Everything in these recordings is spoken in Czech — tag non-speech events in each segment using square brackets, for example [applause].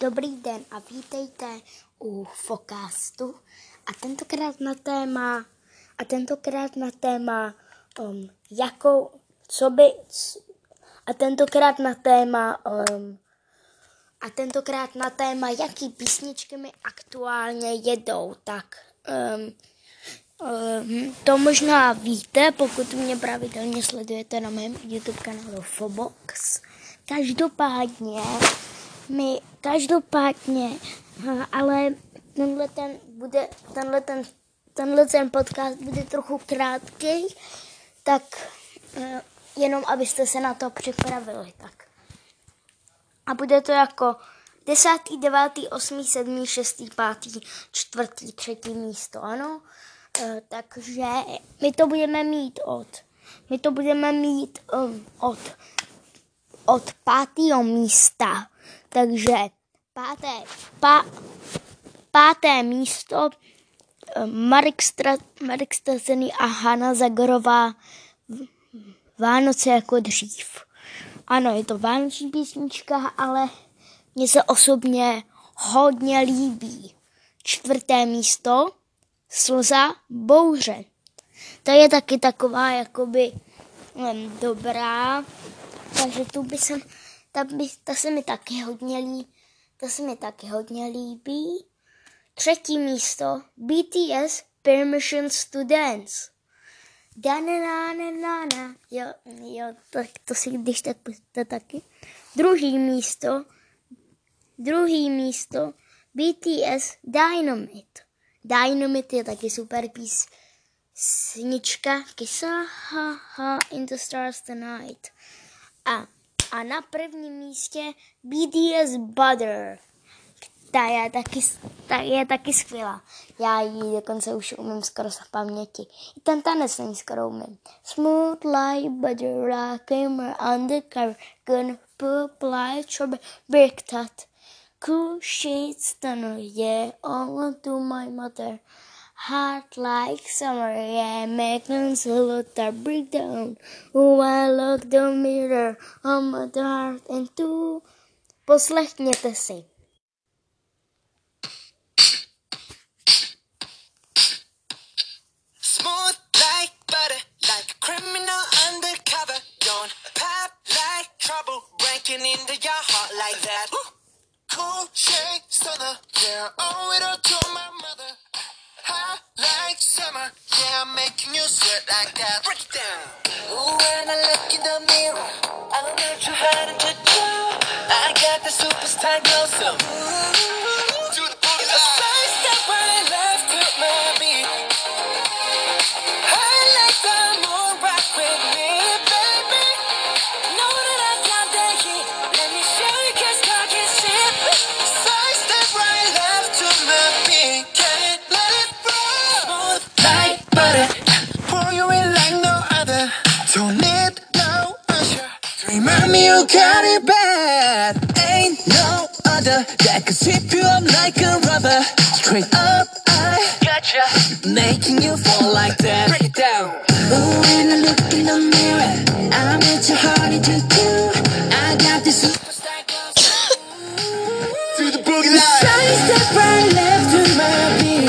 Dobrý den a vítejte u Focastu a tentokrát na téma a tentokrát na téma um, jakou, co by a tentokrát na téma um, a tentokrát na téma, jaký písničky mi aktuálně jedou, tak um, um, to možná víte, pokud mě pravidelně sledujete na mém YouTube kanálu Fobox. Každopádně my každopádně, ale tenhle ten bude, tenhle ten, tenhle ten podcast bude trochu krátký, tak uh, jenom abyste se na to připravili. Tak. A bude to jako 10., 9., 8., 7., 6., 5., 4., 3. místo, ano. Uh, takže my to budeme mít od, my to budeme mít um, od, od pátého místa takže páté, pá, páté místo eh, Marek, Stra, Marek Strazený a Hanna Zagorová Vánoce jako dřív. Ano, je to vánoční písnička, ale mně se osobně hodně líbí. Čtvrté místo Slza bouře. To je taky taková jakoby um, dobrá, takže tu by jsem ta, by, ta se mi taky hodně líbí. Ta se mi taky hodně líbí. Třetí místo BTS Permissions to Dance. Da na na na na na. Jo, jo, tak to si když tak pustíte taky. Druhý místo, druhý místo BTS Dynamite. Dynamite je taky super písnička. Kisa ha ha in the stars tonight. A a na prvním místě BDS Butter. Ta je taky, ta je taky skvělá. Já ji dokonce už umím skoro z paměti. I ten tanec není skoro umím. Smooth like butter, like undercover, gonna poop like strawberry, brick tot. Cool sheets, stunner, yeah, all to my mother. Hot like summer, yeah, making salute a breakdown. Oh, I look the mirror on my heart and two. Poslechněte si. Smooth like butter, like a criminal undercover. Don't pop like trouble, breaking into your heart like that. Cool shade stunner, yeah, owe like that. Break it down. Ooh, when I look in the mirror, I don't know too hard to do. I got the superstar glow, so you got it bad. Ain't no other that can sweep you up like a rubber. Straight up, I gotcha. Making you fall like that. Break it down. Ooh, when I look in the mirror, I'm at your heart to two. I got this Superstar glow. [laughs] To the boogie line. side step right left to my beat.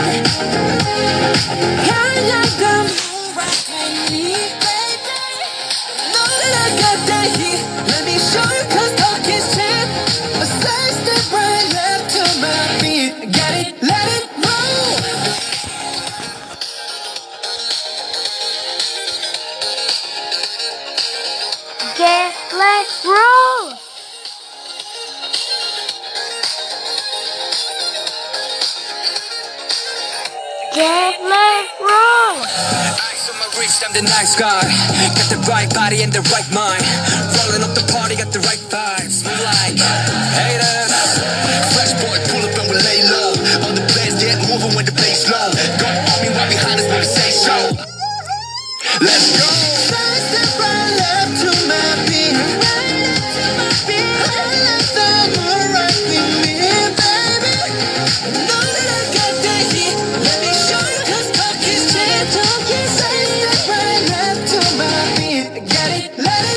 I Let's roll. Get roll. My wrist, I'm the nice guy. Got the right body and the right mind. Rolling up the party, got the right vibes. Move like haters. Fresh boy, pull up and we lay low. On the place, get moving when the bass low. Go on me right behind us when we say so. Let's go.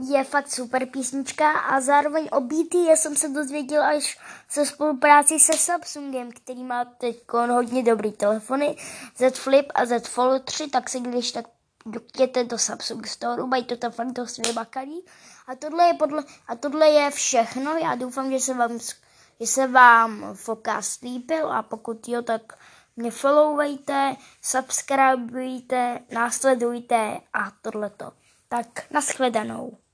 je fakt super písnička a zároveň o BTS jsem se dozvěděla až se spolupráci se Samsungem, který má teď hodně dobrý telefony, Z Flip a Z Fold 3, tak se když tak jděte do Samsung Store, mají to tam fakt dost vymakaný. A tohle je, podle, a tohle je všechno, já doufám, že se vám, že se vám fokast líbil a pokud jo, tak mě followujte, subscribeujte, následujte a tohleto. Tak nashledanou.